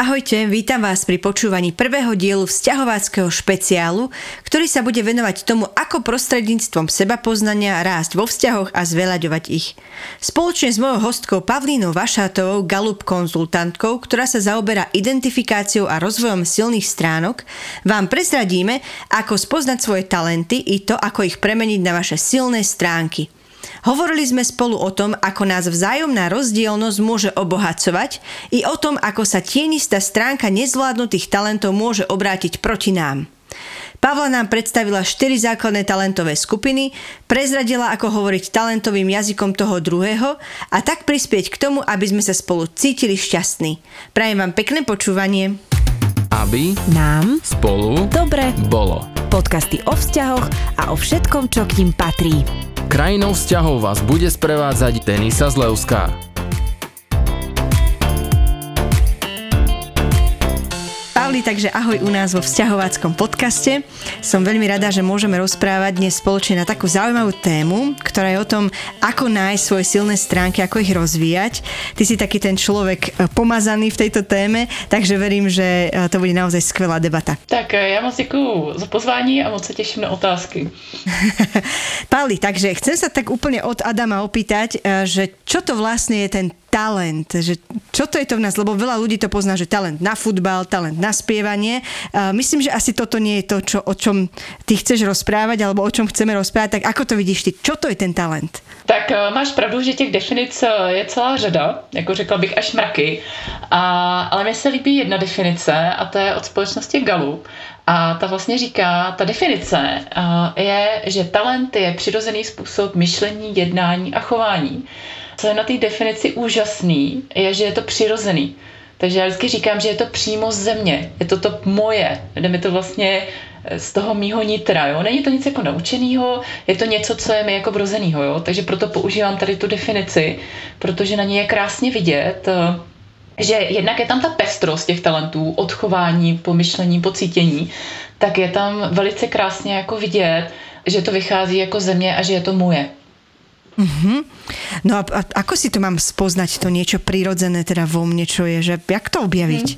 Ahojte, vítam vás pri počúvaní prvého dielu vzťahováckého špeciálu, ktorý sa bude venovať tomu, ako prostredníctvom seba poznania rásť vo vzťahoch a zveľaďovať ich. Spoločne s mojou hostkou Pavlínou Vašátovou, Galup konzultantkou, ktorá sa zaoberá identifikáciou a rozvojom silných stránok, vám prezradíme, ako spoznať svoje talenty i to, ako ich premeniť na vaše silné stránky – Hovorili sme spolu o tom, ako nás vzájomná rozdielnosť môže obohacovať i o tom, ako sa tienistá stránka nezvládnutých talentov môže obrátiť proti nám. Pavla nám predstavila 4 základné talentové skupiny, prezradila, ako hovoriť talentovým jazykom toho druhého a tak prispieť k tomu, aby sme sa spolu cítili šťastní. Prajem vám pekné počúvanie. Aby nám spolu dobre bolo. Podcasty o vzťahoch a o všetkom, čo k ním patrí. Krajinou vzťahov vás bude sprevádzať Denisa Zlevská. Pavli, takže ahoj u nás vo vzťahováckom podcaste. Som veľmi rada, že môžeme rozprávať dnes spoločne na takú zaujímavú tému, ktorá je o tom, ako nájsť svoje silné stránky, ako ich rozvíjať. Ty si taký ten človek e, pomazaný v tejto téme, takže verím, že e, to bude naozaj skvelá debata. Tak e, já moc děkuju za pozvání a moc se těším na otázky. Pavli, takže chcem sa tak úplne od Adama opýtať, že čo to vlastne je ten talent, že čo to je to v nás, lebo veľa ľudí to pozná, že talent na futbal, talent na spievanie. Myslím, že asi toto nie je to, čo, o čom ty chceš rozprávať, alebo o čom chceme rozprávať, tak ako to vidíš ty? Čo to je ten talent? Tak uh, máš pravdu, že těch definic eh, je celá řada, jako řekla bych až mraky, a, ale mně se líbí jedna definice a to je od společnosti Galup. A ta vlastně říká, ta definice uh, je, že talent je přirozený způsob myšlení, jednání a chování co je na té definici úžasný, je, že je to přirozený. Takže já vždycky říkám, že je to přímo z země, je to to moje, jde mi to vlastně z toho mýho nitra, jo. Není to nic jako naučenýho, je to něco, co je mi jako vrozenýho, jo. Takže proto používám tady tu definici, protože na ní je krásně vidět, eh, že jednak je tam ta pestrost těch talentů, odchování, pomyšlení, pocítění, tak je tam velice krásně jako vidět, že to vychází jako země a že je to moje. Mm-hmm. No a, a ako si to mám spoznať, to niečo prirodzené teda vo mne, čo je, že jak to objaviť?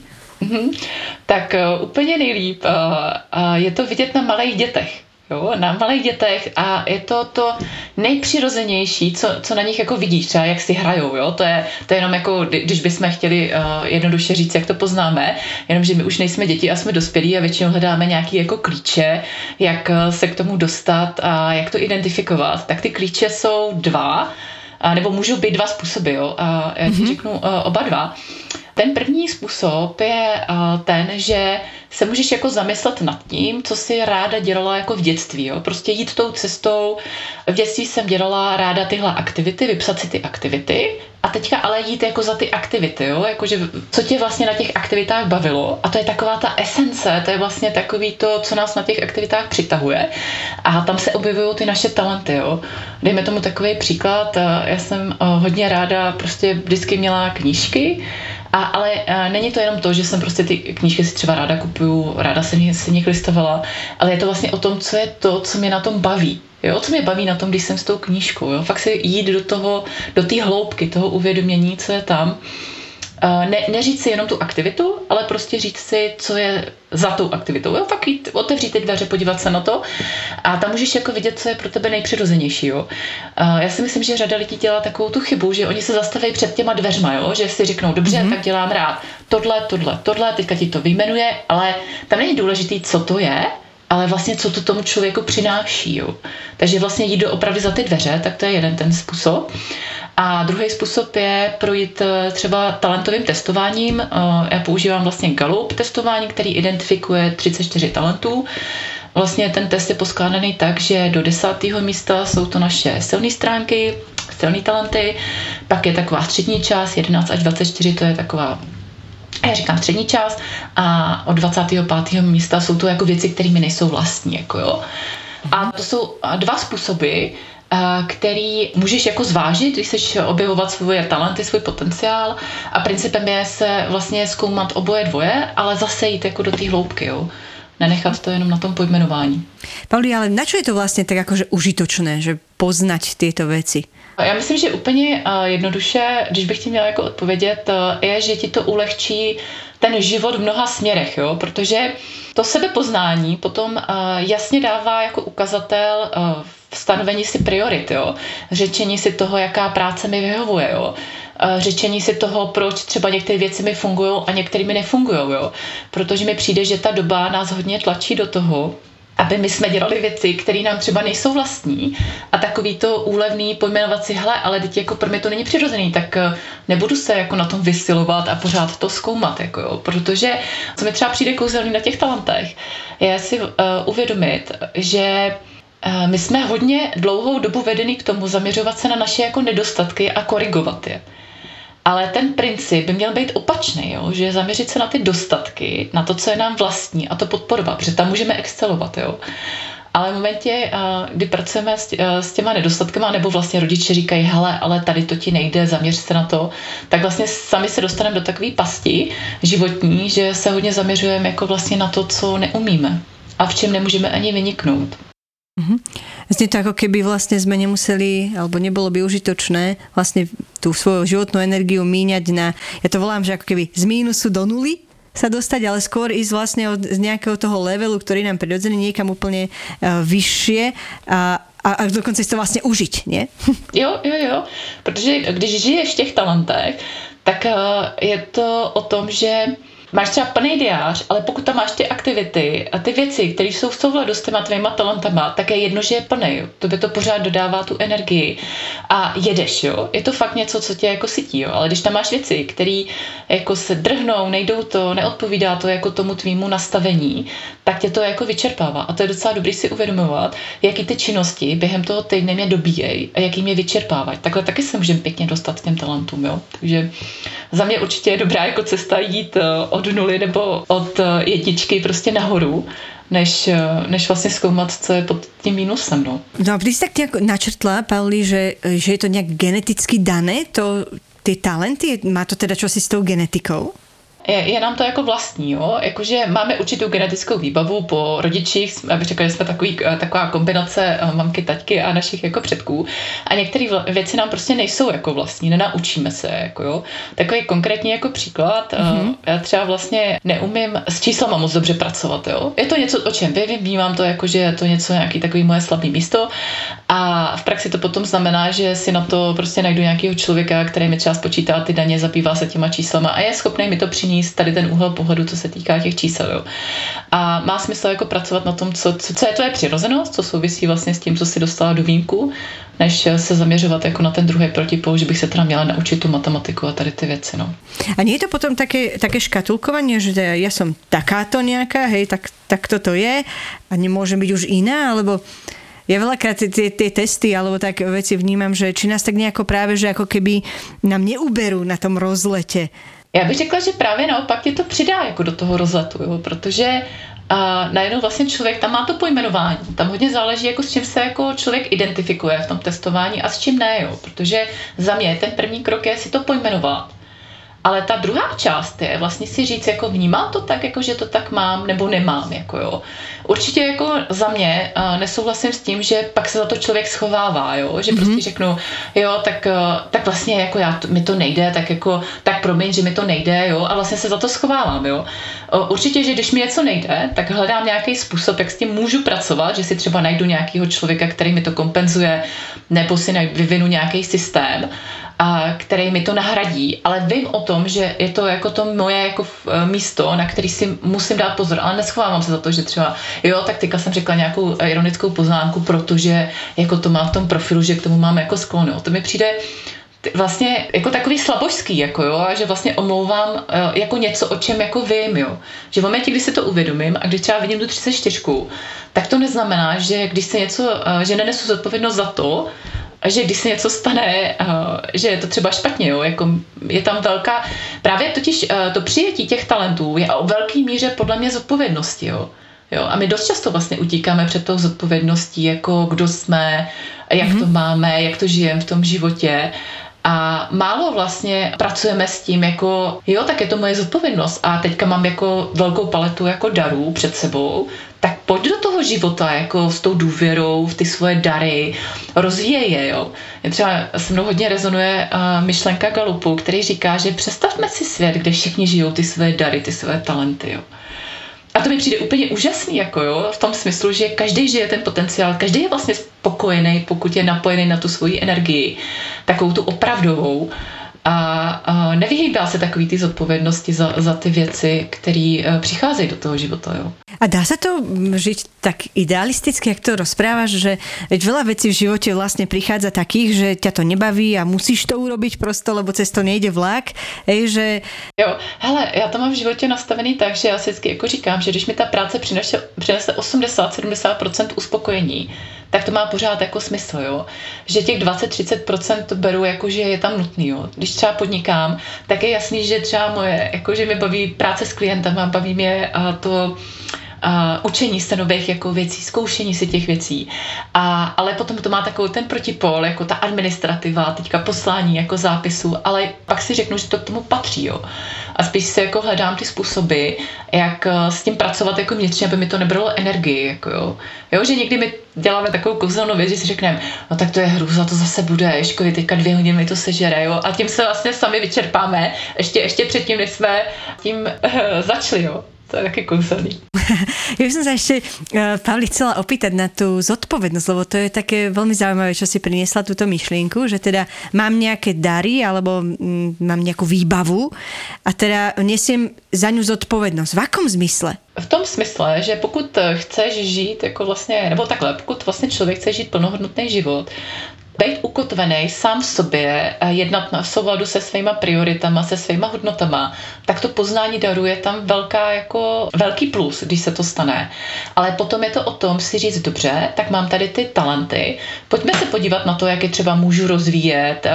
Mm-hmm. Tak uh, úplně nejlíp uh, uh, je to vidět na malých dětech jo, na malých dětech a je to to nejpřirozenější, co, co na nich jako vidíš, třeba jak si hrajou, jo, to je, to je jenom jako, když bychom chtěli uh, jednoduše říct, jak to poznáme, jenomže my už nejsme děti a jsme dospělí a většinou hledáme nějaký jako klíče, jak uh, se k tomu dostat a jak to identifikovat, tak ty klíče jsou dva, a nebo můžou být dva způsoby, jo, a já ti mm-hmm. řeknu uh, oba dva. Ten první způsob je uh, ten, že se můžeš jako zamyslet nad tím, co si ráda dělala jako v dětství. Jo? Prostě jít tou cestou. V dětství jsem dělala ráda tyhle aktivity, vypsat si ty aktivity a teďka ale jít jako za ty aktivity, jo? Jakože, co tě vlastně na těch aktivitách bavilo a to je taková ta esence, to je vlastně takový to, co nás na těch aktivitách přitahuje a tam se objevují ty naše talenty, jo? Dejme tomu takový příklad, já jsem eh, hodně ráda prostě vždycky měla knížky a, ale a není to jenom to, že jsem prostě ty knížky si třeba ráda kupuju, ráda jsem si nich listovala, ale je to vlastně o tom, co je to, co mě na tom baví. Jo, co mě baví na tom, když jsem s tou knížkou. Jo? Fakt si jít do toho, do té hloubky, toho uvědomění, co je tam ne, neříct si jenom tu aktivitu, ale prostě říct si, co je za tou aktivitou. Jo, fakt jít, otevřít ty dveře, podívat se na to a tam můžeš jako vidět, co je pro tebe nejpřirozenější. Jo. Já si myslím, že řada lidí dělá takovou tu chybu, že oni se zastaví před těma dveřma, jo, že si řeknou, dobře, mm-hmm. tak dělám rád tohle, tohle, tohle, teďka ti to vyjmenuje, ale tam není důležitý, co to je, ale vlastně co to tomu člověku přináší. Jo. Takže vlastně jít opravdu za ty dveře, tak to je jeden ten způsob. A druhý způsob je projít eh, třeba talentovým testováním. Eh, já používám vlastně Gallup testování, který identifikuje 34 talentů. Vlastně ten test je poskládaný tak, že do desátého místa jsou to naše silné stránky, silné talenty, pak je taková střední část, 11 až 24, to je taková já říkám střední část a od 25. místa jsou to jako věci, které mi nejsou vlastní. Jako jo. A to jsou dva způsoby, který můžeš jako zvážit, když chceš objevovat svoje talenty, svůj potenciál a principem je se vlastně zkoumat oboje dvoje, ale zase jít jako do té hloubky, jo. Nenechat to jenom na tom pojmenování. Pauli, ale na čo je to vlastně tak jakože užitočné, že poznať tyto věci? Já myslím, že úplně jednoduše, když bych ti měla jako odpovědět, je, že ti to ulehčí ten život v mnoha směrech, jo? protože to sebepoznání potom uh, jasně dává jako ukazatel uh, stanovení si priorit, jo? řečení si toho, jaká práce mi vyhovuje, jo? řečení si toho, proč třeba některé věci mi fungují a některé mi nefungují. Jo? Protože mi přijde, že ta doba nás hodně tlačí do toho, aby my jsme dělali věci, které nám třeba nejsou vlastní a takový to úlevný pojmenovat si, hele, ale teď jako pro mě to není přirozený, tak eh, nebudu se jako na tom vysilovat a pořád to zkoumat, jako jo, protože co mi třeba přijde kouzelný na těch talentech, je si uh, uvědomit, že uh, my jsme hodně dlouhou dobu vedeni k tomu zaměřovat se na naše jako nedostatky a korigovat je. Ale ten princip by měl být opačný, jo? že zaměřit se na ty dostatky, na to, co je nám vlastní a to podporovat, protože tam můžeme excelovat. Jo? Ale v momentě, kdy pracujeme s těma nedostatkama, nebo vlastně rodiče říkají, hele, ale tady to ti nejde, zaměř se na to, tak vlastně sami se dostaneme do takové pasti životní, že se hodně zaměřujeme jako vlastně na to, co neumíme a v čem nemůžeme ani vyniknout. Mm-hmm. Znie to ako keby vlastne sme nemuseli, alebo nebolo by užitočné vlastne tú svoju životnú energiu míňať na, ja to volám, že ako keby z mínusu do nuly sa dostať, ale skôr ísť vlastne od, z nejakého toho levelu, ktorý nám prirodzený niekam úplne uh, vyššie a, a, a dokonce si to vlastně užít, ne? Jo, jo, jo, protože když žiješ v těch talentech, tak uh, je to o tom, že máš třeba plný diář, ale pokud tam máš ty aktivity a ty věci, které jsou v souladu s těma tvýma talentama, tak je jedno, že je plný. To by to pořád dodává tu energii. A jedeš, jo. Je to fakt něco, co tě jako sytí, jo. Ale když tam máš věci, které jako se drhnou, nejdou to, neodpovídá to jako tomu tvýmu nastavení, tak tě to jako vyčerpává. A to je docela dobrý si uvědomovat, jaký ty činnosti během toho týdne mě dobíjejí a jaký mě vyčerpávají. Takhle taky se můžeme pěkně dostat k těm talentům, jo. Takže za mě určitě je dobrá jako cesta jít eh, od nuly nebo od eh, jedničky prostě nahoru, než, eh, než vlastně zkoumat, co je pod tím mínusem. No, no ty jsi tak nějak načrtla, Pauli, že, že je to nějak geneticky dané, to, ty talenty, má to teda čosi s tou genetikou? Je, je nám to jako vlastní, jo? Jakože máme určitou genetickou výbavu po rodičích, abych řekla, že jsme takový, eh, taková kombinace eh, mamky, taťky a našich jako předků a některé věci nám prostě nejsou jako vlastní, nenaučíme se, jako jo. Takový konkrétní jako příklad, mm-hmm. já třeba vlastně neumím s číslama moc dobře pracovat, jo. Je to něco, o čem vím, vnímám to jako, že je to něco nějaký takový moje slabý místo a v praxi to potom znamená, že si na to prostě najdu nějakého člověka, který mi třeba spočítá ty daně, zabývá se těma číslama a je schopný mi to přinést přinést tady ten úhel pohledu, co se týká těch čísel. Jo. A má smysl jako pracovat na tom, co, co, co je to je přirozenost, co souvisí vlastně s tím, co si dostala do výjimku, než se zaměřovat jako na ten druhý protipol, že bych se teda měla naučit tu matematiku a tady ty věci. No. A je to potom také, také škatulkovanie, že ja som takáto nejaká, hej, tak, tak toto je a nemôžem byť už iná, alebo ja veľakrát tie, tie testy alebo tak veci vnímam, že či nás tak nejako práve, že ako keby nám neuberú na tom rozlete já bych řekla, že právě naopak tě to přidá jako do toho rozletu, jo, protože a najednou vlastně člověk tam má to pojmenování. Tam hodně záleží, jako s čím se jako člověk identifikuje v tom testování a s čím ne, jo, protože za mě ten první krok je si to pojmenovat ale ta druhá část je vlastně si říct, jako vnímám to tak, jako že to tak mám nebo nemám. Jako jo. Určitě jako za mě uh, nesouhlasím s tím, že pak se za to člověk schovává, jo? že mm-hmm. prostě řeknu, jo, tak, uh, tak vlastně jako já, mi to nejde, tak jako, tak promiň, že mi to nejde, jo, a vlastně se za to schovávám, jo. Uh, určitě, že když mi něco nejde, tak hledám nějaký způsob, jak s tím můžu pracovat, že si třeba najdu nějakého člověka, který mi to kompenzuje, nebo si vyvinu nějaký systém, a který mi to nahradí, ale vím o tom, že je to jako to moje jako e, místo, na který si musím dát pozor, ale neschovávám se za to, že třeba, jo, tak teďka jsem řekla nějakou ironickou poznámku, protože jako to mám v tom profilu, že k tomu mám jako sklon, jo. To mi přijde vlastně jako takový slabožský, jako jo, a že vlastně omlouvám e, jako něco, o čem jako vím, jo. Že v momentě, kdy si to uvědomím a když třeba vidím tu 34, tak to neznamená, že když se něco, že nenesu zodpovědnost za to, že když se něco stane, eh, že je to třeba špatně, jo, jako je tam velká, právě totiž eh, to přijetí těch talentů je o velké míře podle mě zodpovědnosti, jo. Jo, a my dost často vlastně utíkáme před tou zodpovědností, jako kdo jsme, jak mm-hmm. to máme, jak to žijeme v tom životě. A málo vlastně pracujeme s tím, jako jo, tak je to moje zodpovědnost a teďka mám jako velkou paletu jako darů před sebou, tak pojď do toho života, jako s tou důvěrou v ty svoje dary, rozvíje je, jo. Třeba se mnou hodně rezonuje uh, myšlenka Galupu, který říká, že představme si svět, kde všichni žijou ty své dary, ty své talenty, jo. A to mi přijde úplně úžasný, jako jo, v tom smyslu, že každý žije ten potenciál, každý je vlastně spokojený, pokud je napojený na tu svoji energii, takovou tu opravdovou a, a nevyhýbá se takový ty zodpovědnosti za, za ty věci, které uh, přicházejí do toho života. Jo. A dá sa to žiť tak idealisticky, jak to rozprávaš, že veď veľa vecí v živote vlastne prichádza takých, že ťa to nebaví a musíš to urobiť prosto, lebo cez to nejde vlak. Ej, že... Jo, hele, já to mám v životě nastavený tak, že já si vždycky jako říkám, že když mi ta práce přinese, přinese 80-70% uspokojení, tak to má pořád jako smysl, jo. Že těch 20-30% beru jako, že je tam nutný, jo. Když třeba podnikám, tak je jasný, že třeba moje, jako, že mi baví práce s klientama, baví mě a to uh, učení se nových jako věcí, zkoušení si těch věcí. A, ale potom to má takový ten protipol, jako ta administrativa, teďka poslání jako zápisu, ale pak si řeknu, že to k tomu patří, jo. A spíš se jako hledám ty způsoby, jak s tím pracovat jako vnitřně, aby mi to nebralo energii, jako jo. jo. že někdy my děláme takovou kouzelnou věc, že si řekneme, no tak to je hrůza, to zase bude, Ježkovi, teďka dvě hodiny mi to sežere, jo. A tím se vlastně sami vyčerpáme, ještě, ještě předtým, než jsme tím uh, začali, jo to je také kouzelný. ja by som sa ešte, uh, Pavli, chcela opýtať na tú zodpovednosť, lebo to je také veľmi zaujímavé, čo si priniesla túto myšlienku, že teda mám nejaké dary alebo m, mám nejakú výbavu a teda nesiem za ňu zodpovednosť. V akom zmysle? V tom smysle, že pokud chceš žít jako vlastně, nebo takhle, pokud vlastně člověk chce žít plnohodnotný život, být ukotvený sám v sobě, jednat v souladu se svýma prioritama, se svýma hodnotama, tak to poznání daruje tam velká jako velký plus, když se to stane. Ale potom je to o tom si říct dobře, tak mám tady ty talenty, pojďme se podívat na to, jak je třeba můžu rozvíjet, eh,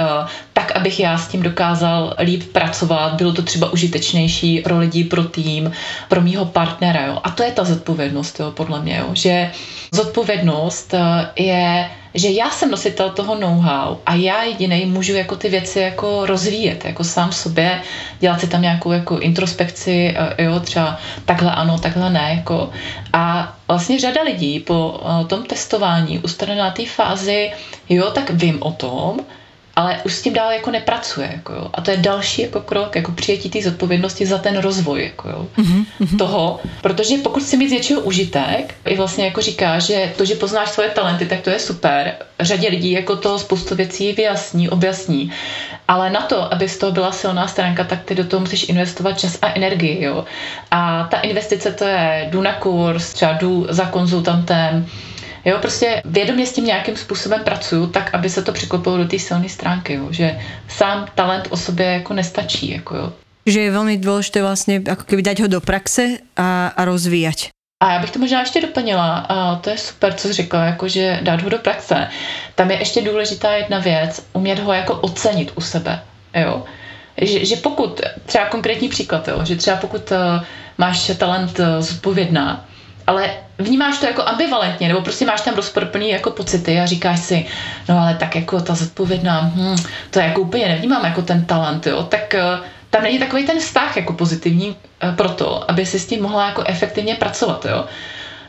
tak, abych já s tím dokázal líp pracovat, bylo to třeba užitečnější pro lidi, pro tým, pro mýho partnera. Jo. A to je ta zodpovědnost, jo, podle mě, jo, že zodpovědnost eh, je že já jsem nositel toho know-how a já jediný můžu jako ty věci jako rozvíjet, jako sám sobě, dělat si tam nějakou jako introspekci, eh, jo, třeba takhle ano, takhle ne, jako. A vlastně řada lidí po eh, tom testování ustane na té fázi, jo, tak vím o tom, ale už s tím dál jako nepracuje. Jako jo. A to je další jako krok, jako přijetí té zodpovědnosti za ten rozvoj jako jo, mm-hmm. toho. Protože pokud si mít z něčeho užitek, i vlastně jako říká, že to, že poznáš svoje talenty, tak to je super. Řadě lidí jako to spoustu věcí vyjasní, objasní. Ale na to, aby z toho byla silná stránka, tak ty do toho musíš investovat čas a energii. Jo. A ta investice to je jdu na kurz, třeba jdu za konzultantem, Jo, prostě vědomě s tím nějakým způsobem pracuju, tak, aby se to překlopilo do té silné stránky, jo, že sám talent o sobě jako nestačí, jako jo. Že je velmi důležité vlastně jako keby dať ho do praxe a, a rozvíjať. A já bych to možná ještě doplnila, a to je super, co jsi řekla, jako že dát ho do praxe. Tam je ještě důležitá jedna věc, umět ho jako ocenit u sebe, jo. Že, že pokud, třeba konkrétní příklad, jo, že třeba pokud uh, máš talent uh, zodpovědná, ale vnímáš to jako ambivalentně, nebo prostě máš tam rozporplný jako pocity a říkáš si, no ale tak jako ta zodpovědná, hm, to jako úplně nevnímám jako ten talent, jo, tak uh, tam není takový ten vztah jako pozitivní uh, pro to, aby si s tím mohla jako efektivně pracovat, jo.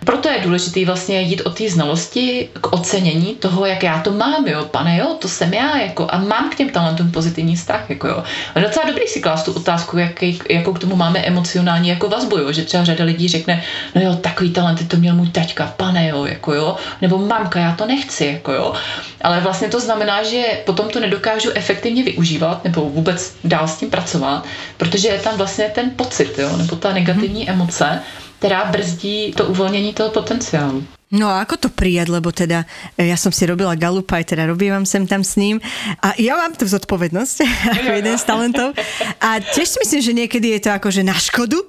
Proto je důležité vlastně jít od té znalosti k ocenění toho, jak já to mám, jo, pane, jo, to jsem já, jako, a mám k těm talentům pozitivní vztah, jako jo. A docela dobrý si klást tu otázku, jaký, jakou k tomu máme emocionální jako vazbu, jo, že třeba řada lidí řekne, no jo, takový talenty to měl můj taťka, pane, jo, jako jo, nebo mamka, já to nechci, jako jo. Ale vlastně to znamená, že potom to nedokážu efektivně využívat, nebo vůbec dál s tím pracovat, protože je tam vlastně ten pocit, jo, nebo ta negativní emoce, která brzdí to uvolnění toho potenciálu. No a ako to prijať, lebo teda e, ja som si robila Galupa, aj teda robívam sem tam s ním a ja mám tu zodpovednosť ako jeden z talentov a tiež si myslím, že niekedy je to akože na škodu,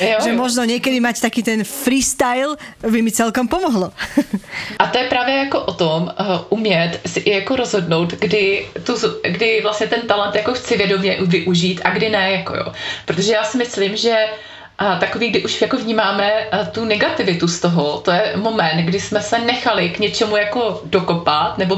jo, že možno niekedy mať taký ten freestyle by mi celkom pomohlo. A to je právě jako o tom uh, umět si i jako rozhodnout, kdy, tu, kdy vlastně ten talent jako chci vědomě využít a kdy ne, jako jo. Protože já si myslím, že takový, kdy už jako vnímáme eh, tu negativitu z toho, to je moment, kdy jsme se nechali k něčemu jako dokopat, nebo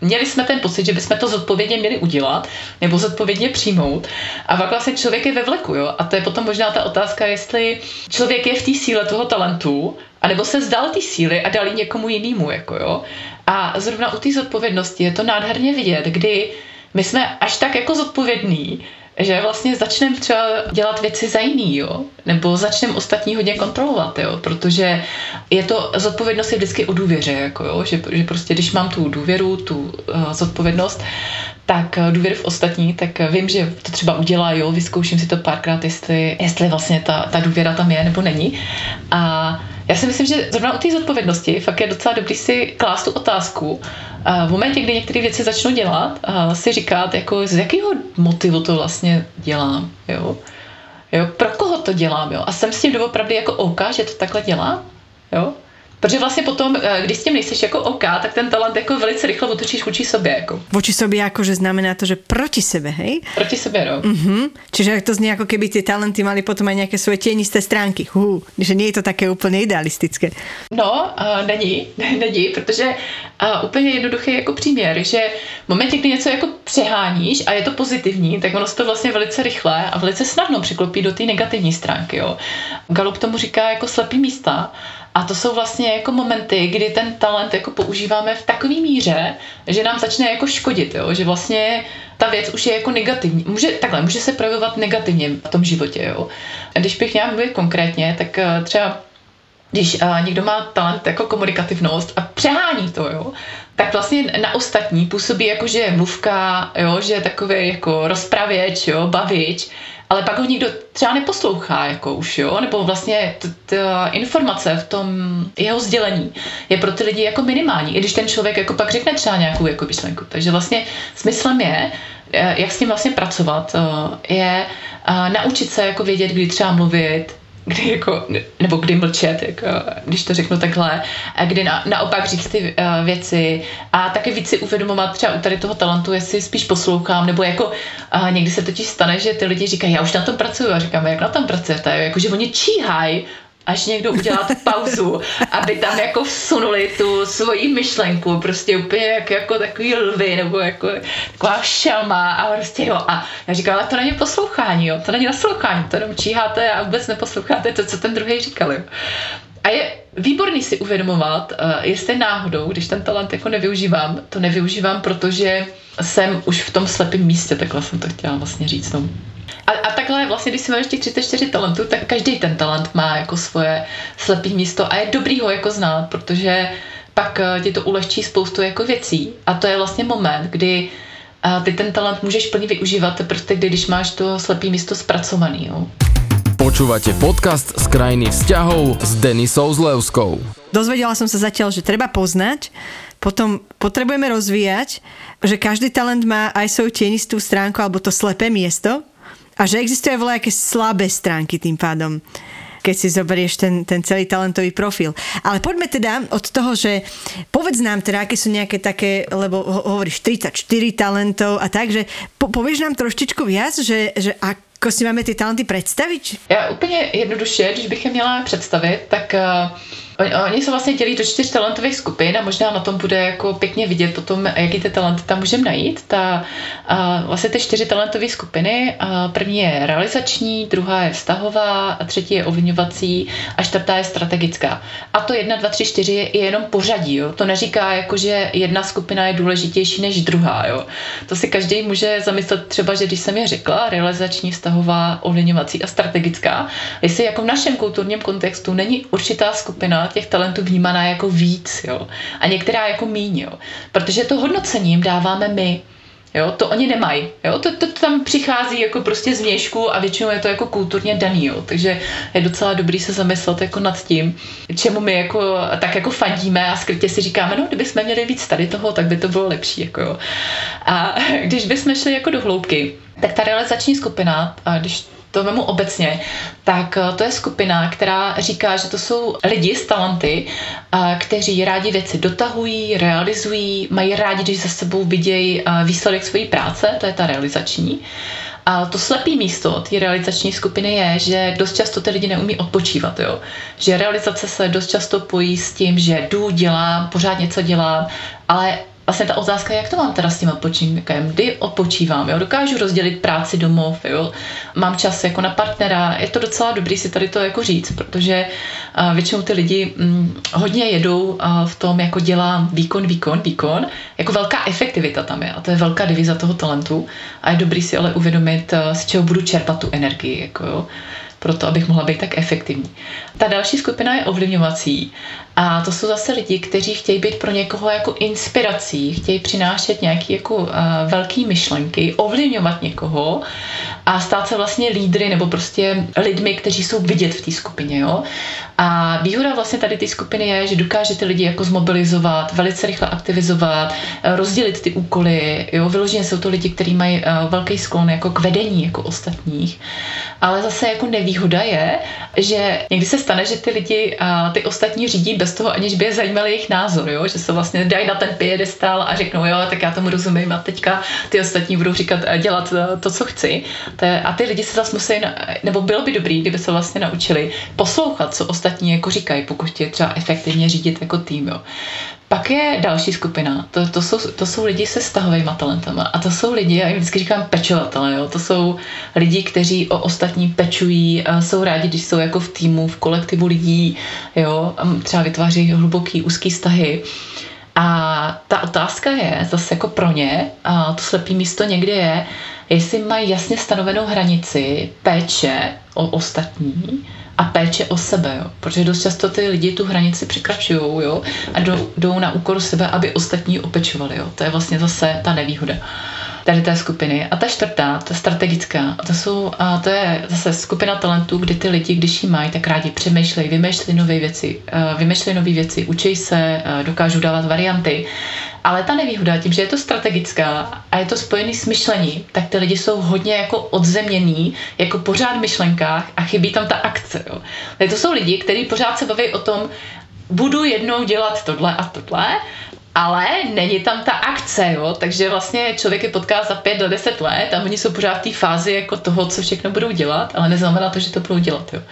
měli jsme ten pocit, že bychom to zodpovědně měli udělat nebo zodpovědně přijmout. A pak vlastně člověk je ve vleku, jo? A to je potom možná ta otázka, jestli člověk je v té síle toho talentu, anebo se zdal té síly a dal ji někomu jinému, jako jo. A zrovna u té zodpovědnosti je to nádherně vidět, kdy my jsme až tak jako zodpovědní, že vlastně začneme třeba dělat věci za jiný, jo? nebo začneme ostatní hodně kontrolovat, jo? protože je to, zodpovědnost je vždycky o důvěře, jako jo? Že, že prostě když mám tu důvěru, tu uh, zodpovědnost, tak uh, důvěru v ostatní, tak vím, že to třeba udělá, jo, vyzkouším si to párkrát, jestli, jestli vlastně ta, ta důvěra tam je nebo není. A já si myslím, že zrovna u té zodpovědnosti fakt je docela dobrý si klást tu otázku. V momentě, kdy některé věci začnu dělat, si říkat, jako z jakého motivu to vlastně dělám, jo? Jo, pro koho to dělám, jo? A jsem s tím doopravdy jako OK, že to takhle dělám, jo? Protože vlastně potom, eh, když s tím nejseš jako OK, tak ten talent jako velice rychle otočíš vůči sobě. Jako. Voči sobě jako, že znamená to, že proti sebe, hej? Proti sobě, no. Uh-huh. Čiže to znie ako keby ty talenty mali potom aj nejaké svoje tienisté stránky. Uh, že nie je to také úplně idealistické. No, uh, není, není, protože uh, úplně jednoduchý jako příměr, že v momentě, kdy něco jako přeháníš a je to pozitivní, tak ono se to vlastně velice rychle a velice snadno přiklopí do té negativní stránky. Jo. Galup tomu říká jako slepý místa a to jsou vlastně jako momenty, kdy ten talent jako používáme v takové míře, že nám začne jako škodit, jo? že vlastně ta věc už je jako negativní. Může, takhle, může se projevovat negativně v tom životě. Jo? Když bych měla mluvit konkrétně, tak eh, třeba když uh, někdo má talent jako komunikativnost a přehání to, jo, tak vlastně na ostatní působí jako, že je mluvka, jo, že je takový jako rozpravěč, jo, bavič, ale pak ho nikdo třeba neposlouchá, jako už, jo, nebo vlastně ta informace v tom jeho sdělení je pro ty lidi jako minimální, i když ten člověk jako pak řekne třeba nějakou jako myšlenku. Takže vlastně smyslem je, eh, jak s tím vlastně pracovat, eh, je naučit se jako vědět, kdy třeba mluvit, kdy jako, nebo kdy mlčet, jako, když to řeknu takhle, a kdy na, naopak říct ty uh, věci. A taky víc si uvědomovat třeba u tady toho talentu, jestli spíš poslouchám, nebo jako uh, někdy se totiž stane, že ty lidi říkají, já už na tom pracuju. A říkáme, jak na tom pracujete, jako, že oni číhají až někdo udělá pauzu, aby tam jako vsunuli tu svoji myšlenku, prostě úplně jak, jako takový lvy, nebo jako taková šelma a prostě jo. A já říkám, ale to není poslouchání, jo, to není naslouchání, to jenom číháte a vůbec neposloucháte to, co ten druhý říkal, jo. A je výborný si uvědomovat, uh, jestli náhodou, když ten talent jako nevyužívám, to nevyužívám, protože jsem už v tom slepém místě, takhle jsem to chtěla vlastně říct. No. A, a takhle vlastně, když si máš těch 34 talentů, tak každý ten talent má jako svoje slepý místo a je dobrý ho jako znát, protože pak eh, ti to ulehčí spoustu jako věcí. A to je vlastně moment, kdy a ty ten talent můžeš plně využívat teprve, když máš to slepý místo zpracovaný. Jo. Počúvate podcast z krajiny vzťahov s Denisou Zlevskou. Dozvedela som sa zatiaľ, že treba poznať, potom potrebujeme rozvíjať, že každý talent má aj svoju tienistú stránku alebo to slepé miesto a že existuje voľajaké slabé stránky tým pádom keď si zoberieš ten, ten celý talentový profil. Ale poďme teda od toho, že povedz nám teda, aké sú nejaké také, lebo hovoríš 34 talentov a tak, že po, povieš nám troštičku viac, že, že ako si máme ty talenty představit? Já úplně jednoduše, když bych je měla představit, tak uh Oni, se vlastně dělí do čtyř talentových skupin a možná na tom bude jako pěkně vidět potom, jaký ty talenty tam můžeme najít. Ta, a vlastně ty čtyři talentové skupiny, a první je realizační, druhá je vztahová, a třetí je ovlivňovací a čtvrtá je strategická. A to jedna, dva, tři, čtyři je jenom pořadí. Jo? To neříká, jako, že jedna skupina je důležitější než druhá. Jo? To si každý může zamyslet třeba, že když jsem je řekla, realizační, vztahová, ovlivňovací a strategická, jestli jako v našem kulturním kontextu není určitá skupina, těch talentů vnímaná jako víc, jo. A některá jako míň, jo. Protože to hodnocení jim dáváme my. Jo, to oni nemají. Jo, to, to, tam přichází jako prostě z měšku a většinou je to jako kulturně daný. Jo. Takže je docela dobrý se zamyslet jako nad tím, čemu my jako, tak jako fandíme a skrytě si říkáme, no kdyby jsme měli víc tady toho, tak by to bylo lepší. Jako jo. A když bychom šli jako do hloubky, tak ta realizační skupina, a když to vemu obecně, tak eh, to je skupina, která říká, že to jsou lidi s talenty, eh, kteří rádi věci dotahují, realizují, mají rádi, když za sebou vidějí eh, výsledek své práce, to je ta realizační. A to slepý místo té realizační skupiny je, že dost často ty lidi neumí odpočívat. Jo? Že realizace se dost často pojí s tím, že jdu, dělám, pořád něco dělám, ale vlastně ta otázka, jak to mám teda s tím odpočinkem, kdy odpočívám, jo? dokážu rozdělit práci domov, jo? mám čas jako na partnera, je to docela dobrý si tady to jako říct, protože většinou ty lidi hm, hodně jedou v tom, jako dělám výkon, výkon, výkon, jako velká efektivita tam je a to je velká diviza toho talentu. A je dobrý si ale uvědomit, z čeho budu čerpat tu energii, jako jo pro to, abych mohla být tak efektivní. Ta další skupina je ovlivňovací a to jsou zase lidi, kteří chtějí být pro někoho jako inspirací, chtějí přinášet nějaké jako uh, velké myšlenky, ovlivňovat někoho a stát se vlastně lídry nebo prostě lidmi, kteří jsou vidět v té skupině. Jo? A výhoda vlastně tady té skupiny je, že dokáže ty lidi jako zmobilizovat, velice rychle aktivizovat, rozdělit ty úkoly. Jo? Vyloženě jsou to lidi, kteří mají uh, velký sklon jako k vedení jako ostatních. Ale zase jako nevýhoda je, že někdy se stane, že ty lidi uh, ty ostatní řídí bez toho, aniž by je zajímal jejich názor, jo? že se vlastně dají na ten piedestal a řeknou, jo, tak já tomu rozumím a teďka ty ostatní budou říkat, dělat to, co chci. A ty lidi se zase musí, nebo bylo by dobrý, kdyby se vlastně naučili poslouchat, co ostatní jako říkají, pokud chtějí třeba efektivně řídit jako tým. Jo. Pak je další skupina, to, to, jsou, to jsou lidi se stahovými talentama a to jsou lidi, já jim vždycky říkám pečovatele, jo? to jsou lidi, kteří o ostatní pečují, jsou rádi, když jsou jako v týmu, v kolektivu lidí, jo? třeba vytváří hluboký, úzký vztahy. A ta otázka je zase jako pro ně, a to slepý místo někde je, jestli mají jasně stanovenou hranici péče o ostatní, a péče o sebe, jo. protože dost často ty lidi tu hranici překračují jo, a jdou, na úkor sebe, aby ostatní opečovali. Jo. To je vlastně zase ta nevýhoda tady té skupiny. A ta čtvrtá, ta strategická, to, jsou, a to je zase skupina talentů, kdy ty lidi, když ji mají, tak rádi přemýšlejí, vymýšlejí nové věci, eh, vymýšlejí nové věci, učí se, eh, dokážou dávat varianty. Ale ta nevýhoda, tím, že je to strategická a je to spojený s myšlení, tak ty lidi jsou hodně jako odzemnění, jako pořád v myšlenkách a chybí tam ta akce. Jo. to jsou lidi, kteří pořád se baví o tom, budu jednou dělat tohle a tohle ale není tam ta akce, jo? takže vlastně člověk je potká za pět do deset let a oni jsou pořád v té fázi jako toho, co všechno budou dělat, ale neznamená to, že to budou dělat. Jo?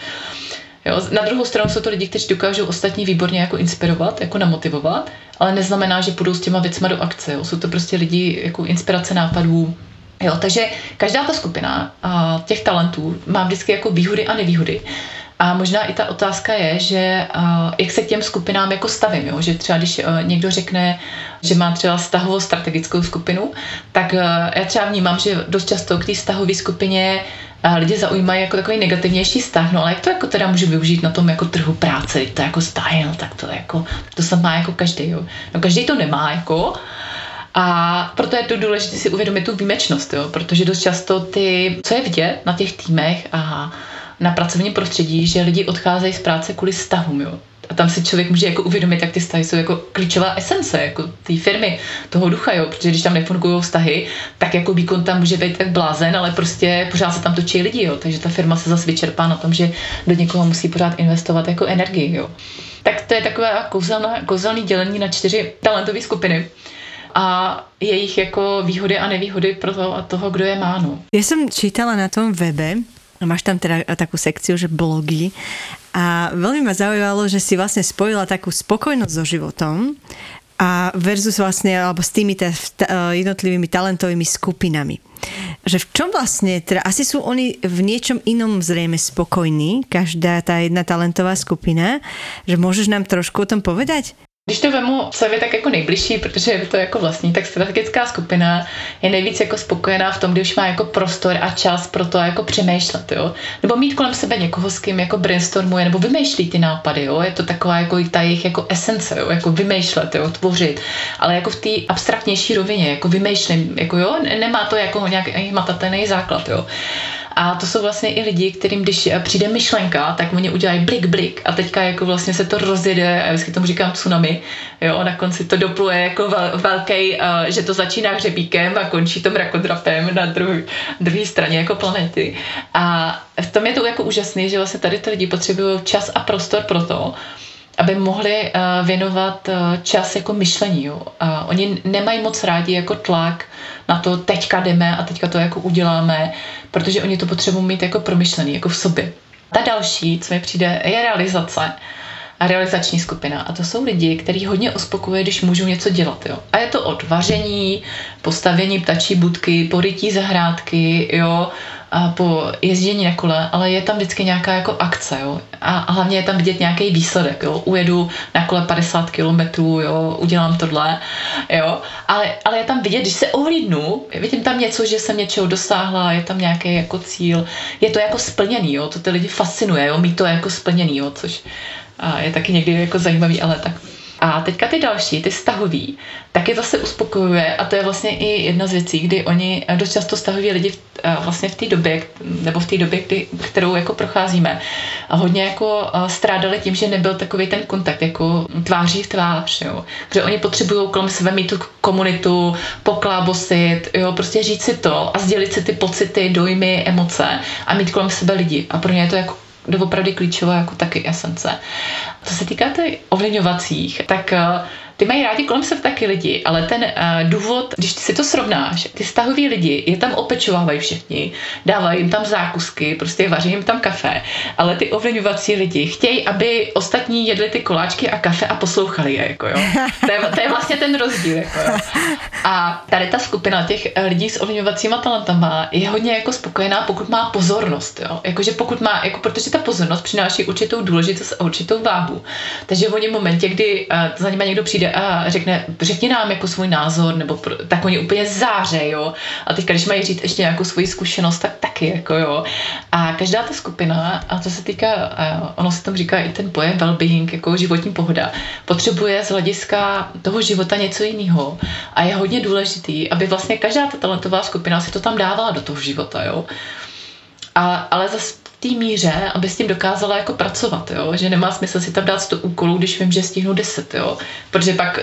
Jo? Na druhou stranu jsou to lidi, kteří dokážou ostatní výborně jako inspirovat, jako namotivovat, ale neznamená, že půjdou s těma věcma do akce. Jo? Jsou to prostě lidi jako inspirace nápadů, Jo, takže každá ta skupina a, těch talentů má vždycky jako výhody a nevýhody. A možná i ta otázka je, že jak se k těm skupinám jako stavím, jo? že třeba když uh, někdo řekne, že má třeba stahovou strategickou skupinu, tak uh, já třeba vnímám, že dost často k té stahové skupině uh, lidi zaujímají jako takový negativnější vztah, no ale jak to jako teda můžu využít na tom jako trhu práce, to jako style, tak to jako, to se má jako každý, jo. No každý to nemá, jako, a proto je to důležité si uvědomit tu výjimečnost, jo? protože dost často ty, co je vidět na těch týmech a na pracovním prostředí, že lidi odcházejí z práce kvůli vztahům, jo. A tam si člověk může jako uvědomit, jak ty vztahy jsou jako klíčová esence jako té firmy, toho ducha, jo. Protože když tam nefungují vztahy, tak jako výkon tam může být tak blázen, ale prostě pořád se tam točí lidi, jo. Takže ta firma se zase vyčerpá na tom, že do někoho musí pořád investovat jako energii, jo. Tak to je takové kouzelné, kouzelné dělení na čtyři talentové skupiny a jejich jako výhody a nevýhody pro toho, toho, kdo je má. No. Já jsem čítala na tom webe, Máš tam teda takú sekciu, že blogy a veľmi ma zaujímalo, že si vlastne spojila takú spokojnosť so životom a versus vlastne, alebo s tými t- jednotlivými talentovými skupinami. Že v čom vlastne, teda asi sú oni v niečom inom zrejme spokojní, každá tá jedna talentová skupina, že môžeš nám trošku o tom povedať? Když to vemu je tak jako nejbližší, protože je to jako vlastní, tak strategická skupina je nejvíc jako spokojená v tom, když má jako prostor a čas pro to jako přemýšlet, jo. Nebo mít kolem sebe někoho, s kým jako brainstormuje, nebo vymýšlí ty nápady, jo. Je to taková jako ta jejich jako esence, jo, jako vymýšlet, jo, tvořit. Ale jako v té abstraktnější rovině, jako vymýšlím, jako jo, nemá to jako nějaký matatelný základ, jo. A to jsou vlastně i lidi, kterým když přijde myšlenka, tak oni udělají blik, blik a teďka jako vlastně se to rozjede, a vždycky tomu říkám tsunami, jo, na konci to dopluje jako velký, uh, že to začíná hřebíkem a končí to mrakodrapem na druhé straně jako planety. A v tom je to jako úžasný, že vlastně tady ty lidi potřebují čas a prostor pro to, aby mohli uh, věnovat uh, čas jako myšlení. Jo. Oni nemají moc rádi jako tlak na to, teďka jdeme a teďka to jako uděláme, protože oni to potřebují mít jako promyšlený, jako v sobě. Ta další, co mi přijde, je realizace. a realizační skupina. A to jsou lidi, kteří hodně uspokojuje, když můžou něco dělat. Jo. A je to od vaření, postavení ptačí budky, porytí zahrádky, jo, a po jezdění na kole, ale je tam vždycky nějaká jako akce, jo. A hlavně je tam vidět nějaký výsledek, jo. Ujedu na kole 50 kilometrů, jo, udělám tohle, jo. Ale, ale je tam vidět, když se ohlídnu, vidím tam něco, že jsem něčeho dosáhla, je tam nějaký jako cíl, je to jako splněný, jo. To ty lidi fascinuje, jo, mít to jako splněný, jo, což a je taky někdy jako zajímavý, ale tak a teďka ty další, ty stahový, taky zase uspokojuje a to je vlastně i jedna z věcí, kdy oni dost často stahují lidi v, vlastně v té době, nebo v té době, kdy, kterou jako procházíme. A hodně jako strádali tím, že nebyl takový ten kontakt, jako tváří v tvář, jo. Protože oni potřebují kolem sebe mít tu komunitu, poklábosit, jo, prostě říct si to a sdělit si ty pocity, dojmy, emoce a mít kolem sebe lidi. A pro ně je to jako doopravdy klíčová jako taky esence. Co se týká těch ovlivňovacích, tak eh, ty mají rádi kolem sebe taky lidi, ale ten uh, důvod, když ty si to srovnáš, ty stahoví lidi je tam opečovávají všichni, dávají jim tam zákusky, prostě vaří jim tam kafe, ale ty ovlivňovací lidi chtějí, aby ostatní jedli ty koláčky a kafe a poslouchali je, jako jo. To je, to je vlastně ten rozdíl, jako jo. A tady ta skupina těch eh, lidí s ovlivňovacíma talentama je hodně jako spokojená, pokud má pozornost, jo. Jakože pokud má, jako protože ta pozornost přináší určitou důležitost a určitou váhu. Takže oni v momentě, kdy uh, za nimi někdo přijde a řekne, řekni nám jako svůj názor, nebo tak oni úplně záře, jo. A teďka, když mají říct ještě nějakou svoji zkušenost, tak taky, jako jo. A každá ta skupina, a to se týká, ono se tam říká i ten pojem well-being, jako životní pohoda, potřebuje z hlediska toho života něco jiného. A je hodně důležitý, aby vlastně každá ta talentová skupina si to tam dávala do toho života, jo. A, ale zase té míře, aby s tím dokázala jako pracovat, jo? že nemá smysl si tam dát 100 úkolů, když vím, že stihnu 10, jo? protože pak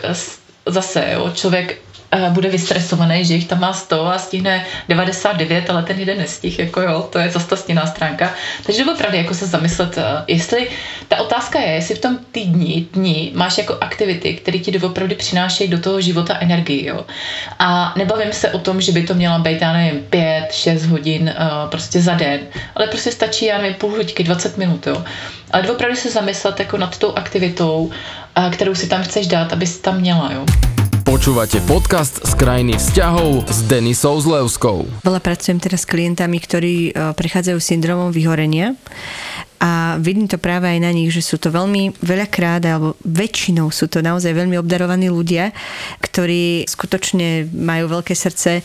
zase jo, člověk bude vystresovaný, že jich tam má 100 a stihne 99, ale ten jeden nestih, jako jo, to je zase ta stěná stránka. Takže opravdu jako se zamyslet, eh, jestli ta otázka je, jestli v tom týdni, dní máš jako aktivity, které ti doopravdy přinášejí do toho života energii, jo. A nebavím se o tom, že by to měla být, já nevím, 5, 6 hodin uh, prostě za den, ale prostě stačí, já nevím, půl hodinky, 20 minut, jo. Ale opravdu se zamyslet jako nad tou aktivitou, kterou si tam chceš dát, abys tam měla, jo. Počúvate podcast z krajiny vzťahov s Denisou Zlevskou. Veľa pracujem teraz s klientami, ktorí e, prechádzajú syndromom vyhorenia a vidím to práve aj na nich, že sú to veľmi veľakrát, alebo väčšinou sú to naozaj veľmi obdarovaní ľudia, ktorí skutočne majú veľké srdce e,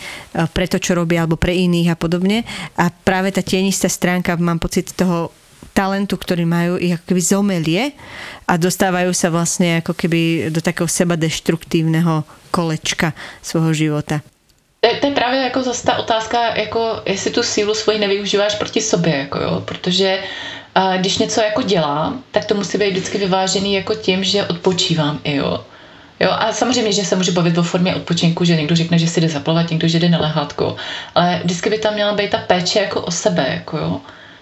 pre to, čo robia, alebo pre iných a podobne. A práve tá tienistá stránka, mám pocit toho talentu, ktorý majú, ich ako keby zomelie a dostávajú sa vlastne ako keby do takého seba deštruktívneho kolečka svojho života. To je, to je právě jako zase ta otázka, jako jestli tu sílu svoji nevyužíváš proti sobě, jako jo, protože a když něco jako dělám, tak to musí být vždycky vyvážený jako tím, že odpočívám i jo. Jo, a samozřejmě, že se může bavit o formě odpočinku, že někdo řekne, že si jde zaplavat, někdo, že jde na lehátko, ale vždycky by tam měla být ta péče jako o sebe, jako jo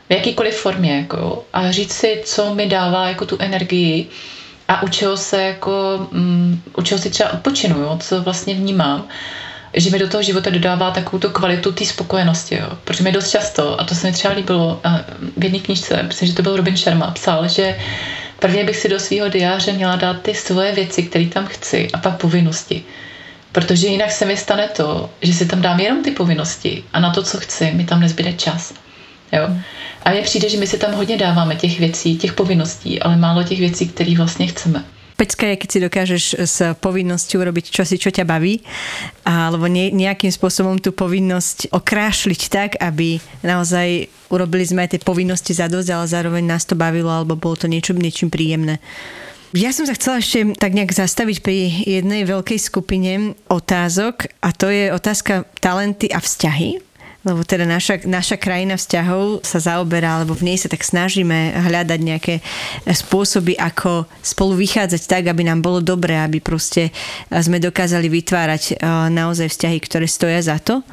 v jakýkoliv formě, jako, a říct si, co mi dává jako tu energii a u čeho se jako, um, u čeho si třeba odpočinu, jo, co vlastně vnímám že mi do toho života dodává takovou tu kvalitu té spokojenosti, jo. Protože mi dost často, a to se mi třeba líbilo v jedné knižce, myslím, že to byl Robin Sharma, psal, že prvně bych si do svého diáře měla dát ty svoje věci, které tam chci, a pak povinnosti. Protože jinak se mi stane to, že si tam dám jenom ty povinnosti a na to, co chci, mi tam nezbyde čas. Jo? A mně přijde, že my si tam hodně dáváme těch věcí, těch povinností, ale málo těch věcí, které vlastně chceme. Pecka je, keď si dokážeš s povinnosťou robiť čosi, čo ťa baví, alebo ne, nejakým spôsobom tú povinnosť okrášliť tak, aby naozaj urobili sme aj tie povinnosti za dosť, ale zároveň nás to bavilo, alebo bolo to niečo, niečím príjemné. Ja som sa chcela ešte tak nejak zastaviť pri jednej veľkej skupine otázok a to je otázka talenty a vzťahy lebo teda naša, naša krajina vzťahov sa zaoberá, alebo v nej sa tak snažíme hľadať nejaké spôsoby, ako spolu vychádzať tak, aby nám bolo dobré, aby proste sme dokázali vytvárať eh, naozaj vzťahy, ktoré stoja za to.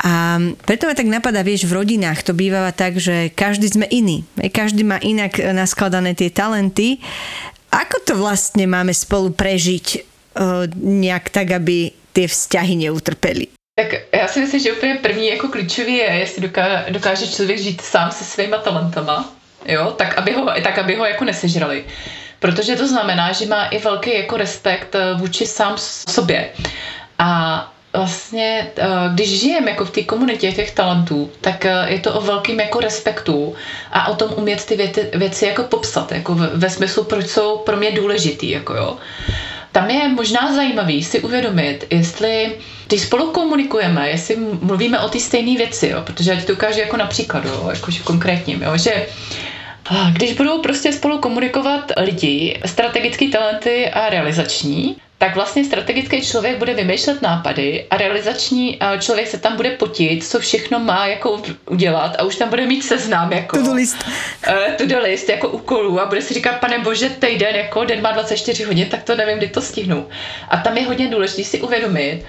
A preto ma tak napadá, vieš, v rodinách to býva tak, že každý sme iný. Každý má inak naskladané tie talenty. Ako to vlastne máme spolu prežiť eh, nejak tak, aby tie vzťahy neutrpeli? Tak já si myslím, že úplně první jako klíčový je, jestli dokáže, dokáže člověk žít sám se svýma talentama, jo, tak aby ho, tak aby ho jako nesežrali. protože to znamená, že má i velký jako respekt eh, vůči sám sobě. A vlastně, eh, když žijeme jako v té komunitě těch talentů, tak eh, je to o velkým jako respektu a o tom umět ty věci, věci jako popsat, jako ve, ve smyslu, proč jsou pro mě důležitý, jako jo. Tam je možná zajímavý si uvědomit, jestli když spolu komunikujeme, jestli mluvíme o té stejné věci, jo, protože ti to ukážu jako například, jakože konkrétním, jo, že když budou prostě spolu komunikovat lidi, strategické talenty a realizační, tak vlastně strategický člověk bude vymýšlet nápady a realizační člověk se tam bude potit, co všechno má jako udělat a už tam bude mít seznam jako to-do list. Uh, to-do list jako úkolů a bude si říkat, pane bože, týden, jako den má 24 hodin, tak to nevím, kdy to stihnu. A tam je hodně důležité si uvědomit,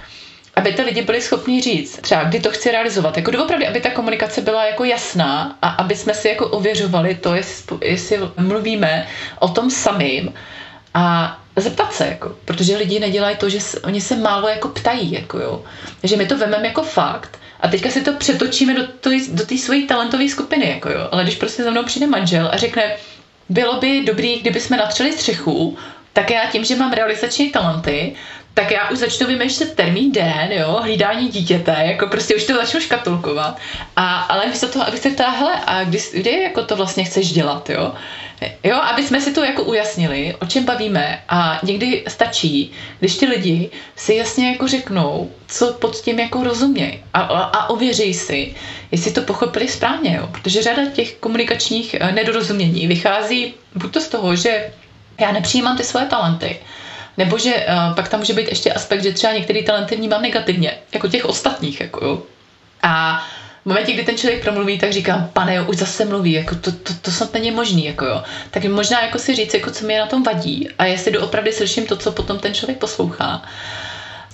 aby ty lidi byli schopni říct, třeba kdy to chci realizovat, jako doopravdy, aby ta komunikace byla jako jasná a aby jsme si jako ověřovali to, jestli, jestli mluvíme o tom samým a zeptat se, jako, protože lidi nedělají to, že se, oni se málo jako ptají, jako jo. Takže my to vememe jako fakt a teďka si to přetočíme do, té do svojí talentové skupiny, jako jo. Ale když prostě za mnou přijde manžel a řekne, bylo by dobrý, kdyby jsme natřeli střechu, tak já tím, že mám realizační talenty, tak já už začnu vymýšlet termín den, jo, hlídání dítěte, jako prostě už to začnu škatulkovat. A, ale místo toho, abych se ptala, hele, a kdy, kdy jako to vlastně chceš dělat, jo? Jo, aby jsme si to jako ujasnili, o čem bavíme a někdy stačí, když ty lidi si jasně jako řeknou, co pod tím jako rozumějí a, a, a ověří si, jestli to pochopili správně, jo? protože řada těch komunikačních eh, nedorozumění vychází buď to z toho, že já nepřijímám ty svoje talenty, nebo že uh, pak tam může být ještě aspekt, že třeba některé talenty vnímám negativně, jako těch ostatních, jako jo. A v momentě, kdy ten člověk promluví, tak říkám, pane, jo, už zase mluví, jako to, to, to snad není možný, jako jo. Tak možná jako si říct, jako co mi na tom vadí a jestli doopravdy slyším to, co potom ten člověk poslouchá.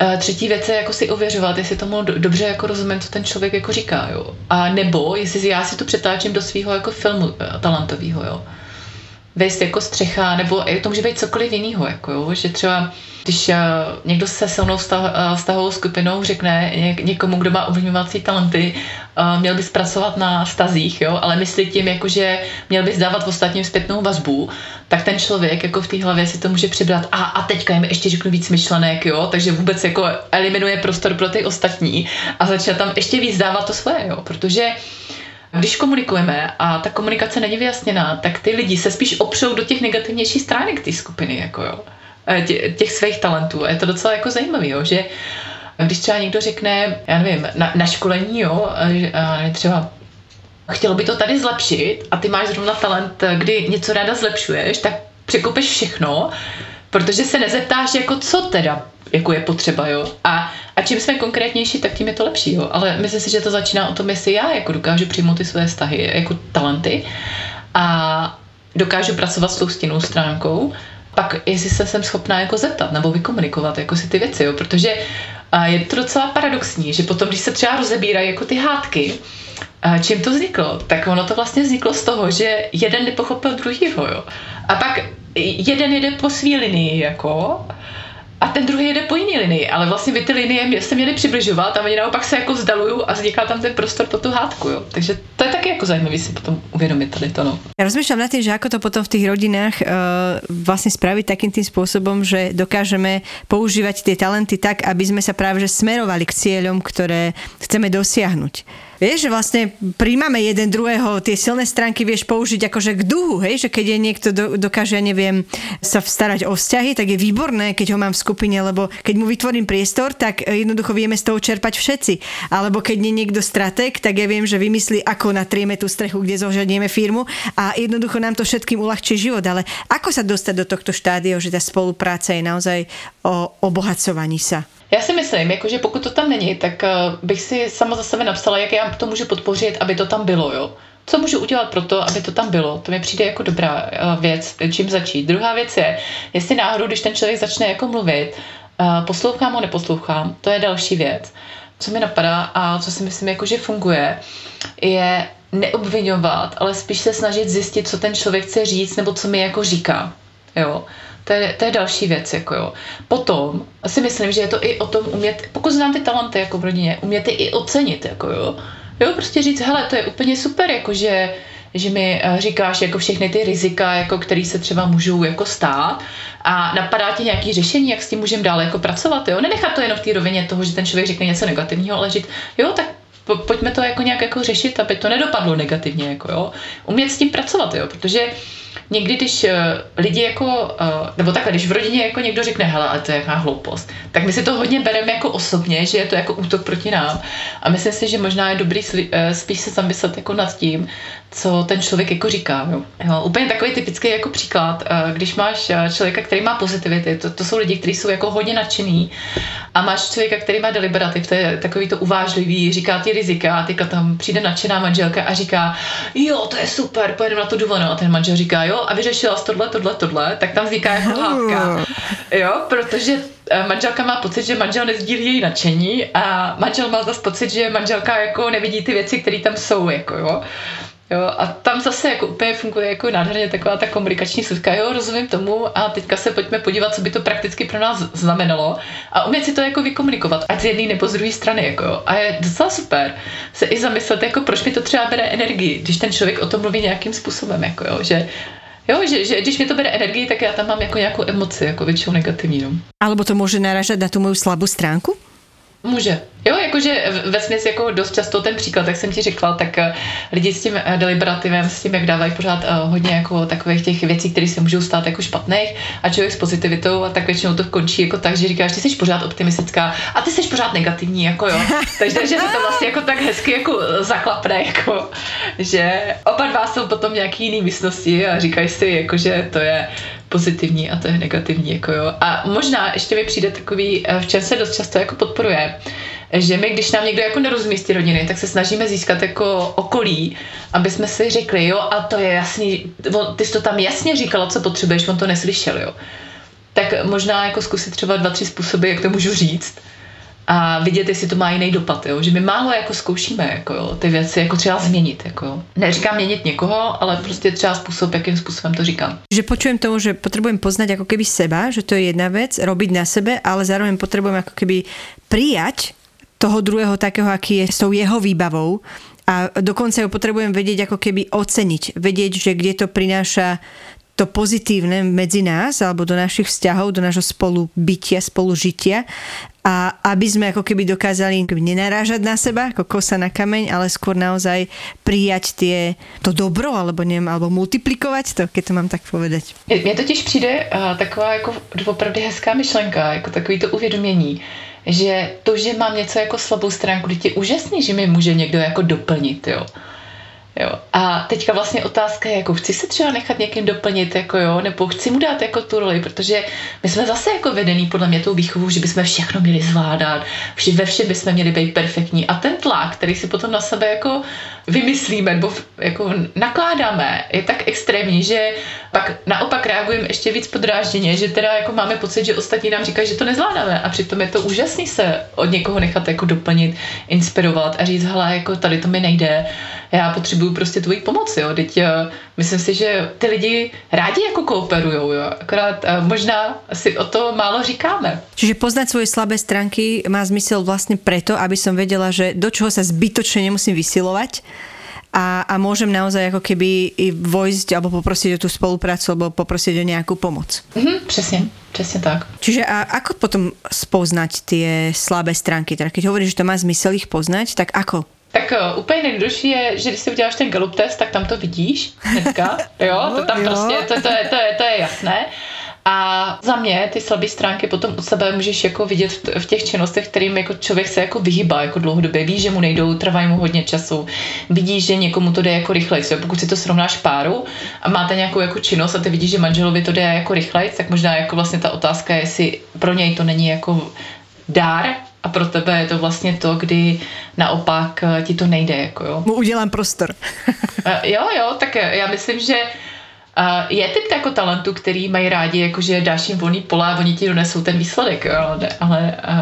Uh, třetí věc je jako si ověřovat, jestli tomu dobře jako rozumím, co ten člověk jako říká, jo. A nebo jestli já si to přetáčím do svého jako filmu uh, talentového, jo vejst jako střecha, nebo to může být cokoliv jiného, jako jo, že třeba když uh, někdo se silnou vztahovou skupinou řekne něk, někomu, kdo má ovlivňovací talenty, uh, měl bys pracovat na stazích, jo, ale myslí tím, jako, že měl bys dávat ostatním zpětnou vazbu, tak ten člověk jako v té hlavě si to může přibrat. A, a teďka jim ještě řeknu víc myšlenek, jo, takže vůbec jako eliminuje prostor pro ty ostatní a začne tam ještě víc dávat to svoje, jo, protože když komunikujeme a ta komunikace není vyjasněná, tak ty lidi se spíš opřou do těch negativnějších stránek té skupiny, jako jo, tě, těch svých talentů. A je to docela jako zajímavé, jo, že když třeba někdo řekne, já nevím, na, na školení, jo, třeba chtělo by to tady zlepšit a ty máš zrovna talent, kdy něco ráda zlepšuješ, tak překopeš všechno, protože se nezeptáš, jako co teda jako je potřeba, jo. A, a čím jsme konkrétnější, tak tím je to lepší, jo. Ale myslím si, že to začíná o tom, jestli já jako dokážu přijmout ty své vztahy jako talenty a dokážu pracovat s tou stěnou stránkou, pak jestli se jsem schopná jako zeptat nebo vykomunikovat jako si ty věci, jo. Protože a je to docela paradoxní, že potom, když se třeba rozebírají jako ty hádky, a čím to vzniklo? Tak ono to vlastně vzniklo z toho, že jeden nepochopil druhýho, jo. A pak jeden jede po svý linii, jako, a ten druhý jede po jiné linii, ale vlastně vy ty linie se měli přibližovat a oni naopak se jako vzdalují a vzniká tam ten prostor pro tu hádku. Jo. Takže to je taky jako zajímavý si potom uvědomit tady to. No. Ja rozmýšľam nad tým, že ako to potom v tých rodinách uh, vlastne spraviť takým tým spôsobom, že dokážeme používať tie talenty tak, aby sme sa práve že smerovali k cieľom, ktoré chceme dosiahnuť. Vieš, že vlastne príjmame jeden druhého, tie silné stránky vieš použiť akože k duhu, hej, že keď je niekto do, dokáže, ja neviem, sa starať o vzťahy, tak je výborné, keď ho mám v skupine, lebo keď mu vytvorím priestor, tak jednoducho vieme z toho čerpať všetci. Alebo keď nie niekto strateg, tak ja viem, že vymyslí, ako natrieme tú strechu, kde zožadnieme firmu a jednoducho nám to všetkým uľahčí život. Ale ako sa dostať do tohto štádia, že tá spolupráca je naozaj o obohacovaní sa? Já si myslím, jako, že pokud to tam není, tak uh, bych si sama za sebe napsala, jak já to můžu podpořit, aby to tam bylo, jo. Co můžu udělat pro to, aby to tam bylo? To mi přijde jako dobrá uh, věc, čím začít. Druhá věc je, jestli náhodou, když ten člověk začne jako mluvit, uh, poslouchám ho, neposlouchám, to je další věc. Co mi napadá a co si myslím, jako, že funguje, je neobvinovat, ale spíš se snažit zjistit, co ten člověk chce říct, nebo co mi jako říká. Jo. To je, to je další věc. Jako jo. Potom si myslím, že je to i o tom umět, pokud znám ty talenty jako v rodině, umět i ocenit. Jako jo. jo, prostě říct, hele, to je úplně super, jako že že mi eh, říkáš jako všechny ty rizika, jako který se třeba můžou jako stát a napadá ti nějaký řešení, jak s tím můžeme dále jako pracovat, jo? Nenechat to jenom v té rovině toho, že ten člověk řekne něco negativního, ale říct, jo, tak pojďme to jako nějak jako řešit, aby to nedopadlo negativně, jako jo. Umět s tím pracovat, jo, protože někdy, když uh, lidi jako, uh, nebo takhle, když v rodině jako někdo řekne, hele, ale to je jaká hloupost, tak my si to hodně bereme jako osobně, že je to jako útok proti nám. A myslím si, že možná je dobrý uh, spíš se zamyslet jako nad tím, co ten člověk jako říká. Jo. Jo, úplně takový typický jako příklad, když máš člověka, který má pozitivity, to, to jsou lidi, kteří jsou jako hodně nadšený a máš člověka, který má deliberativ, to je takový to uvážlivý, říká ty rizika a teďka tam přijde nadšená manželka a říká, jo, to je super, pojedeme na to dovolenou. A ten manžel říká, jo, a vyřešila jsi tohle, tohle, tohle, tak tam vzniká jako hádka. Jo, protože eh, manželka má pocit, že manžel nezdílí její nadšení a manžel má zase pocit, že manželka jako nevidí ty věci, které tam jsou, jako jo. Jo, a tam zase jako úplně funguje jako nádherně taková ta komunikační služka. Jo, rozumím tomu a teďka se pojďme podívat, co by to prakticky pro nás znamenalo a umět si to jako vykomunikovat, ať z jedné nebo z druhé strany. Jako jo. A je docela super se i zamyslet, jako proč mi to třeba bere energii, když ten člověk o tom mluví nějakým způsobem, jako jo, že Jo, že, že když mi to bere energii, tak já tam mám jako nějakou emoci, jako většinou negativní. No. Alebo to může naražet na tu moju slabou stránku? Může. Jo, jakože ve směs jako dost často ten příklad, jak jsem ti řekla, tak eh, lidi s tím eh, deliberativem, s tím, jak dávají pořád eh, hodně jako takových těch věcí, které se můžou stát jako špatných a člověk s pozitivitou a tak většinou to končí jako tak, že říkáš, ty jsi pořád optimistická a ty jsi pořád negativní, jako jo. Takže že se to vlastně jako tak hezky jako zaklapne, jako, že oba dva jsou potom nějaký jiný místnosti a říkají si, jako, že to je pozitivní a to je negativní. Jako jo. A možná ještě mi přijde takový, v čem se dost často jako podporuje, že my, když nám někdo jako nerozumí z té rodiny, tak se snažíme získat jako okolí, aby jsme si řekli, jo, a to je jasný, ty jsi to tam jasně říkala, co potřebuješ, on to neslyšel, jo. Tak možná jako zkusit třeba dva, tři způsoby, jak to můžu říct a vidět, jestli to má jiný dopad, jo? že my málo jako zkoušíme jako jo, ty věci jako třeba změnit. Jako jo. Neříkám měnit někoho, ale prostě třeba způsob, jakým způsobem to říkám. Že počujem tomu, že potřebujeme poznat jako keby seba, že to je jedna věc, robiť na sebe, ale zároveň potřebujeme jako keby prijať toho druhého takého, aký je s tou jeho výbavou a dokonce ho potrebujem vedieť ako keby oceniť. Vedieť, že kde to prináša to pozitívne medzi nás alebo do našich vzťahov, do nášho spolubytia, spolužitia a aby sme ako keby dokázali nenarážať na seba ako kosa na kameň, ale skôr naozaj prijať tie, to dobro alebo neviem, alebo multiplikovať to, keď to mám tak povedať. Mně totiž přijde uh, taková jako opravdu hezká myšlenka, jako takový to uvědomění, že to, že mám něco jako slabou stránku, je úžasný, že mi může někdo jako doplnit, jo. Jo. A teďka vlastně otázka je, jako chci se třeba nechat někým doplnit, jako jo, nebo chci mu dát jako tu roli, protože my jsme zase jako vedený podle mě tou výchovou, že bychom všechno měli zvládat, vši, ve všem bychom měli být perfektní. A ten tlak, který si potom na sebe jako vymyslíme nebo jako nakládáme, je tak extrémní, že pak naopak reagujeme ještě víc podrážděně, že teda jako máme pocit, že ostatní nám říkají, že to nezvládáme a přitom je to úžasný se od někoho nechat jako doplnit, inspirovat a říct, hele, jako tady to mi nejde, já potřebuju prostě tvoji pomoc, jo, teď uh, myslím si, že ty lidi rádi jako kooperujou, jo, akorát uh, možná si o to málo říkáme. Čiže poznat svoje slabé stránky má zmysel vlastně preto, aby som vedela, že do čoho sa zbytočne nemusím vysilovať, a, a môžem naozaj ako keby i vojsť alebo poprosiť o tú spoluprácu alebo poprosiť o nejakú pomoc. Mm, přesně, přesně tak. Čiže a ako potom spoznať tie slabé stránky? Teda keď hovoríš, že to má zmysel ich poznať, tak ako? Tak uh, úplně nejjednodušší je, že když si uděláš ten galup test, tak tam to vidíš hnedka, jo, to tam jo. prostě, to, to, je, to, je, to je jasné. A za mě ty slabé stránky potom u sebe můžeš jako vidět v, těch činnostech, kterým jako člověk se jako vyhýbá jako dlouhodobě. Ví, že mu nejdou, trvají mu hodně času. Vidíš, že někomu to jde jako rychleji. Pokud si to srovnáš páru a máte nějakou jako činnost a ty vidíš, že manželovi to jde jako rychleji, tak možná jako vlastně ta otázka je, jestli pro něj to není jako dár, a pro tebe je to vlastně to, kdy naopak ti to nejde. Jako jo. Mu udělám prostor. Eh, jo, jo, tak já myslím, že je typ jako talentu, který mají rádi, jakože dáš jim volný pole a oni ti donesou ten výsledek, jo, ale, ale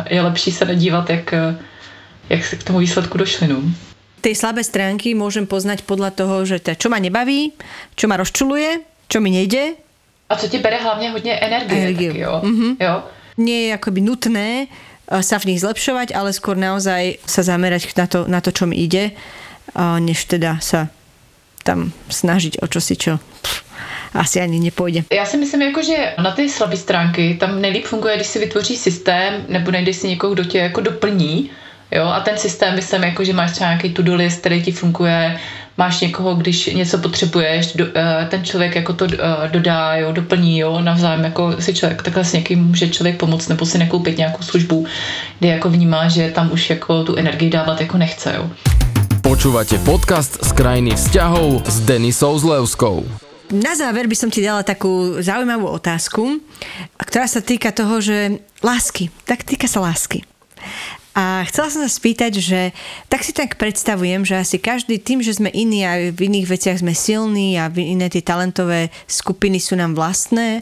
je lepší se nadívat, jak, jak se k tomu výsledku došli. No. Ty slabé stránky můžem poznat podle toho, že to, čo ma nebaví, čo ma rozčuluje, čo mi nejde. A co ti bere hlavně hodně energie. energie. Taky, jo. Mm-hmm. jo. Nie je akoby nutné eh, sa v nich zlepšovať, ale skôr naozaj sa zamerať na to, na to čo mi ide, než teda sa tam snažiť o čosi, čo asi ani nepůjde. Já si myslím, jako, že na ty slabé stránky tam nejlíp funguje, když si vytvoří systém nebo najdeš si někoho, kdo tě jako doplní. Jo? A ten systém myslím, jako, že máš třeba nějaký to-do list, který ti funguje, máš někoho, když něco potřebuješ, do, eh, ten člověk jako to eh, dodá, jo, doplní, jo, navzájem jako si člověk, takhle s někým může člověk pomoct nebo si nekoupit nějakou službu, kde jako vnímá, že tam už jako tu energii dávat jako nechce, jo. Počúvate podcast z krajiny vzťahov s Denisou Zlevskou. Na záver by som ti dala takú zaujímavú otázku, ktorá sa týka toho, že lásky, tak týka sa lásky. A chcela som sa spýtať, že tak si tak predstavujem, že asi každý tým, že sme iní a v iných veciach sme silní a iné tie talentové skupiny sú nám vlastné,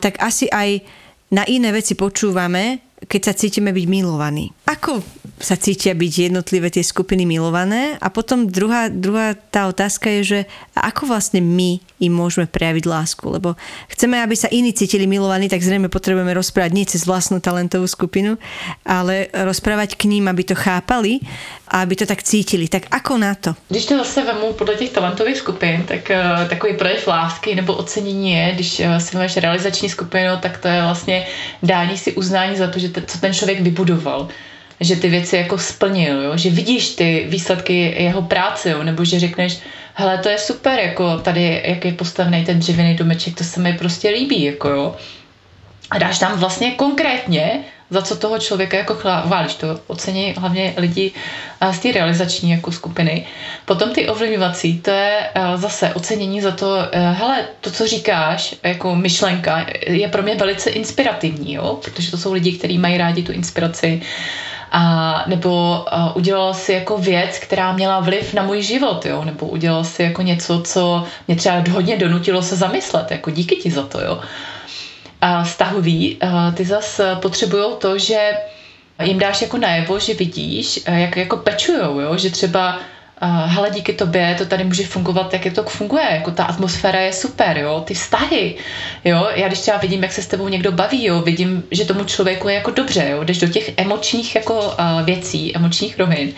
tak asi aj na iné veci počúvame, keď sa cítime byť milovaní. Ako sa cítia byť jednotlivé tie skupiny milované? A potom druhá, druhá tá otázka je, že ako vlastne my im môžeme prejaviť lásku? Lebo chceme, aby sa iní cítili milovaní, tak zrejme potrebujeme rozprávať nie cez vlastnú talentovú skupinu, ale rozprávať k ním, aby to chápali a aby to tak cítili. Tak ako na to? Když to zase vemu podle těch talentových skupin, tak uh, takový projev lásky nebo ocenění je, když uh, si máš realizační skupinu, tak to je vlastně dání si uznání za to, že co ten člověk vybudoval že ty věci jako splnil, jo? že vidíš ty výsledky jeho práce, jo? nebo že řekneš, hele, to je super, jako tady, jak je postavený ten dřevěný domeček, to se mi prostě líbí, jako jo. A dáš tam vlastně konkrétně, za co toho člověka jako chválíš, to ocení hlavně lidi z té realizační jako skupiny. Potom ty ovlivňovací, to je zase ocenění za to, hele, to, co říkáš, jako myšlenka, je pro mě velice inspirativní, jo? protože to jsou lidi, kteří mají rádi tu inspiraci a nebo uh, udělal si jako věc, která měla vliv na můj život, jo, nebo udělal si jako něco, co mě třeba hodně donutilo se zamyslet, jako díky ti za to, jo. A stahový, ty zas potřebují to, že jim dáš jako najevo, že vidíš, jak jako pečujou, jo, že třeba uh, hele, díky tobě to tady může fungovat, jak je to funguje, jako ta atmosféra je super, jo, ty vztahy, jo, já když třeba vidím, jak se s tebou někdo baví, jo, vidím, že tomu člověku je jako dobře, jo, jdeš do těch emočních jako věcí, emočních rovin.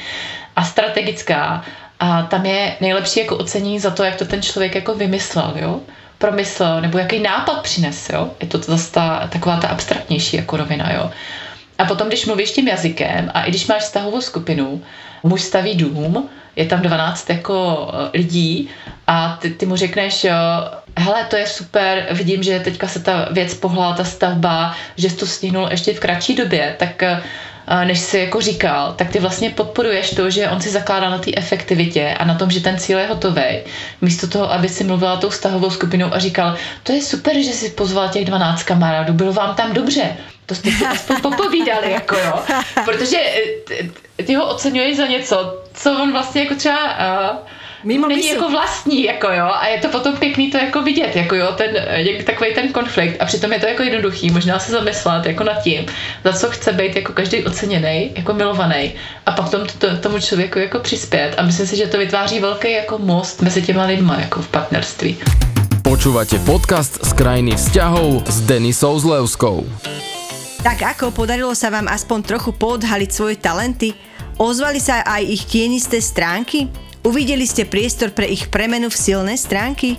A strategická a tam je nejlepší jako ocení za to, jak to ten člověk jako vymyslel, jo, promyslel, nebo jaký nápad přines, jo, je to zase ta, taková ta abstraktnější jako rovina, jo. A potom, když mluvíš tím jazykem a i když máš vztahovou skupinu, muž staví dům, je tam 12 jako eh, lidí a ty, ty mu řekneš, hele, to je super, vidím, že teďka se ta věc pohla, ta stavba, že jsi to stihnul ještě v kratší době, tak eh, než si jako říkal, tak ty vlastně podporuješ to, že on si zakládá na té efektivitě a na tom, že ten cíl je hotový. Místo toho, aby si mluvila tou vztahovou skupinou a říkal, to je super, že si pozval těch 12 kamarádů, bylo vám tam dobře. To jste si aspoň popovídali, jako jo. Protože eh, ty ho oceňuješ za něco, co on vlastně jako třeba uh, Mimo není mysl. jako vlastní, jako jo, a je to potom pěkný to jako vidět, jako jo, ten, jak, takový ten konflikt a přitom je to jako jednoduchý, možná se zamyslet jako nad tím, za co chce být jako každý oceněný, jako milovaný a pak tom, to, tomu člověku jako přispět a myslím si, že to vytváří velký jako most mezi těma lidma jako v partnerství. Počúvate podcast z krajiny vzťahov s Denisou Zlevskou. Tak ako podarilo sa vám aspoň trochu poodhaliť svoje talenty? Ozvali sa aj ich tienisté stránky? Uvideli ste priestor pre ich premenu v silné stránky?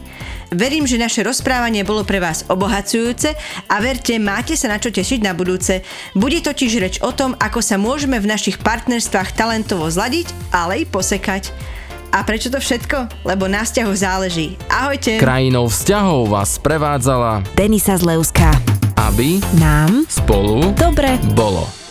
Verím, že naše rozprávanie bolo pre vás obohacujúce a verte, máte sa na čo tešiť na budúce. Bude totiž reč o tom, ako sa môžeme v našich partnerstvách talentovo zladiť, ale i posekať. A prečo to všetko? Lebo na vzťahoch záleží. Ahojte! Krajinou vzťahov vás prevádzala Denisa Zleuská. Aby Nám spolu dobre bolo.